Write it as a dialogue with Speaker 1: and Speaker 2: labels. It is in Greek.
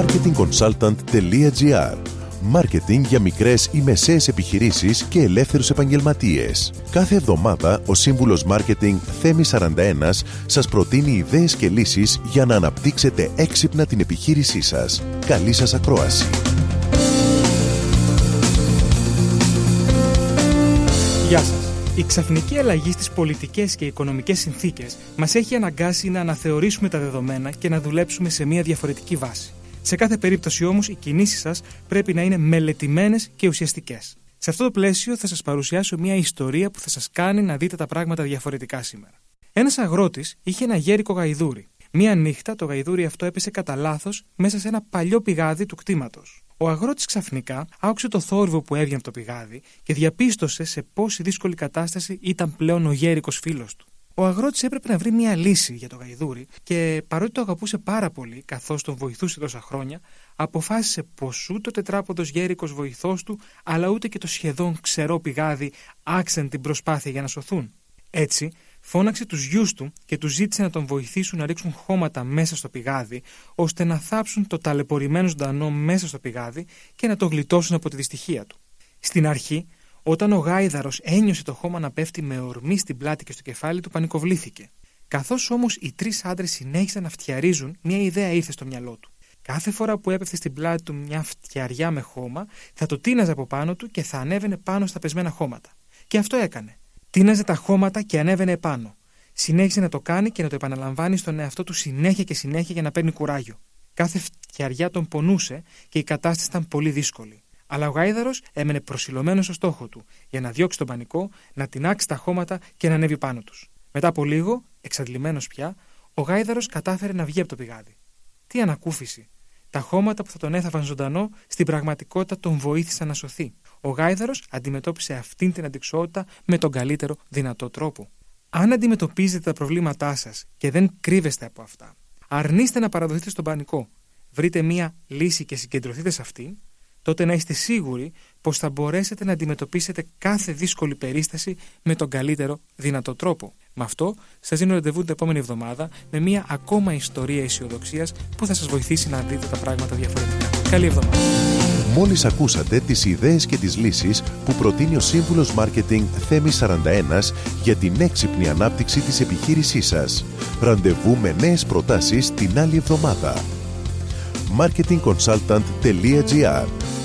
Speaker 1: marketingconsultant.gr Μάρκετινγκ για μικρές ή μεσαίες επιχειρήσεις και ελεύθερους επαγγελματίες. Κάθε εβδομάδα ο σύμβουλος Μάρκετινγκ Θέμη 41 σας προτείνει ιδέες και λύσεις για να αναπτύξετε έξυπνα την επιχείρησή σας. Καλή σας ακρόαση.
Speaker 2: Γεια σας. Η ξαφνική αλλαγή στις πολιτικές και οικονομικές συνθήκες μας έχει αναγκάσει να αναθεωρήσουμε τα δεδομένα και να δουλέψουμε σε μια διαφορετική βάση. Σε κάθε περίπτωση όμως, οι κινήσεις σας πρέπει να είναι μελετημένες και ουσιαστικές. Σε αυτό το πλαίσιο θα σας παρουσιάσω μια ιστορία που θα σας κάνει να δείτε τα πράγματα διαφορετικά σήμερα. Ένας αγρότης είχε ένα γέρικο γαϊδούρι. Μία νύχτα το γαϊδούρι αυτό έπεσε κατά λάθος μέσα σε ένα παλιό πηγάδι του κτήματος. Ο αγρότης ξαφνικά άκουσε το θόρυβο που έβγαινε από το πηγάδι και διαπίστωσε σε πόση δύσκολη κατάσταση ήταν πλέον ο γέρικος φίλος του. Ο αγρότης έπρεπε να βρει μια λύση για το γαϊδούρι και παρότι το αγαπούσε πάρα πολύ, καθώς τον βοηθούσε τόσα χρόνια, αποφάσισε πως ούτε ο τετράποδο γέρικος βοηθός του, αλλά ούτε και το σχεδόν ξερό πηγάδι άξεν την προσπάθεια για να σωθούν. Έτσι, φώναξε τους γιους του και τους ζήτησε να τον βοηθήσουν να ρίξουν χώματα μέσα στο πηγάδι, ώστε να θάψουν το ταλαιπωρημένο ζωντανό μέσα στο πηγάδι και να το γλιτώσουν από τη δυστυχία του. Στην αρχή, όταν ο γάιδαρος ένιωσε το χώμα να πέφτει με ορμή στην πλάτη και στο κεφάλι του, πανικοβλήθηκε. Καθώς όμως οι τρεις άντρες συνέχισαν να φτιαρίζουν, μια ιδέα ήρθε στο μυαλό του. Κάθε φορά που έπεφτε στην πλάτη του μια φτιαριά με χώμα, θα το τίναζε από πάνω του και θα ανέβαινε πάνω στα πεσμένα χώματα. Και αυτό έκανε. Τίναζε τα χώματα και ανέβαινε επάνω. Συνέχισε να το κάνει και να το επαναλαμβάνει στον εαυτό του συνέχεια και συνέχεια για να παίρνει κουράγιο. Κάθε φτιαριά τον πονούσε και η κατάσταση ήταν πολύ δύσκολη. Αλλά ο γάιδαρος έμενε προσιλωμένος στο στόχο του, για να διώξει τον πανικό, να τεινάξει τα χώματα και να ανέβει πάνω τους. Μετά από λίγο, εξαντλημένος πια, ο γάιδαρος κατάφερε να βγει από το πηγάδι. Τι ανακούφιση! Τα χώματα που θα τον έθαβαν ζωντανό στην πραγματικότητα τον βοήθησαν να σωθεί. Ο γάιδαρος αντιμετώπισε αυτήν την αντικσότητα με τον καλύτερο δυνατό τρόπο. Αν αντιμετωπίζετε τα προβλήματά σας και δεν κρύβεστε από αυτά, αρνείστε να παραδοθείτε στον πανικό. Βρείτε μία λύση και συγκεντρωθείτε σε αυτήν τότε να είστε σίγουροι πως θα μπορέσετε να αντιμετωπίσετε κάθε δύσκολη περίσταση με τον καλύτερο δυνατό τρόπο. Με αυτό, σας δίνω ραντεβού την επόμενη εβδομάδα με μια ακόμα ιστορία αισιοδοξίας που θα σας βοηθήσει να δείτε τα πράγματα διαφορετικά. Καλή εβδομάδα.
Speaker 1: Μόλις ακούσατε τις ιδέες και τις λύσεις που προτείνει ο σύμβουλος Μάρκετινγκ Θέμης 41 για την έξυπνη ανάπτυξη της επιχείρησής σας. Ραντεβού με νέες προτάσεις την άλλη εβδομάδα marketingconsultant.gr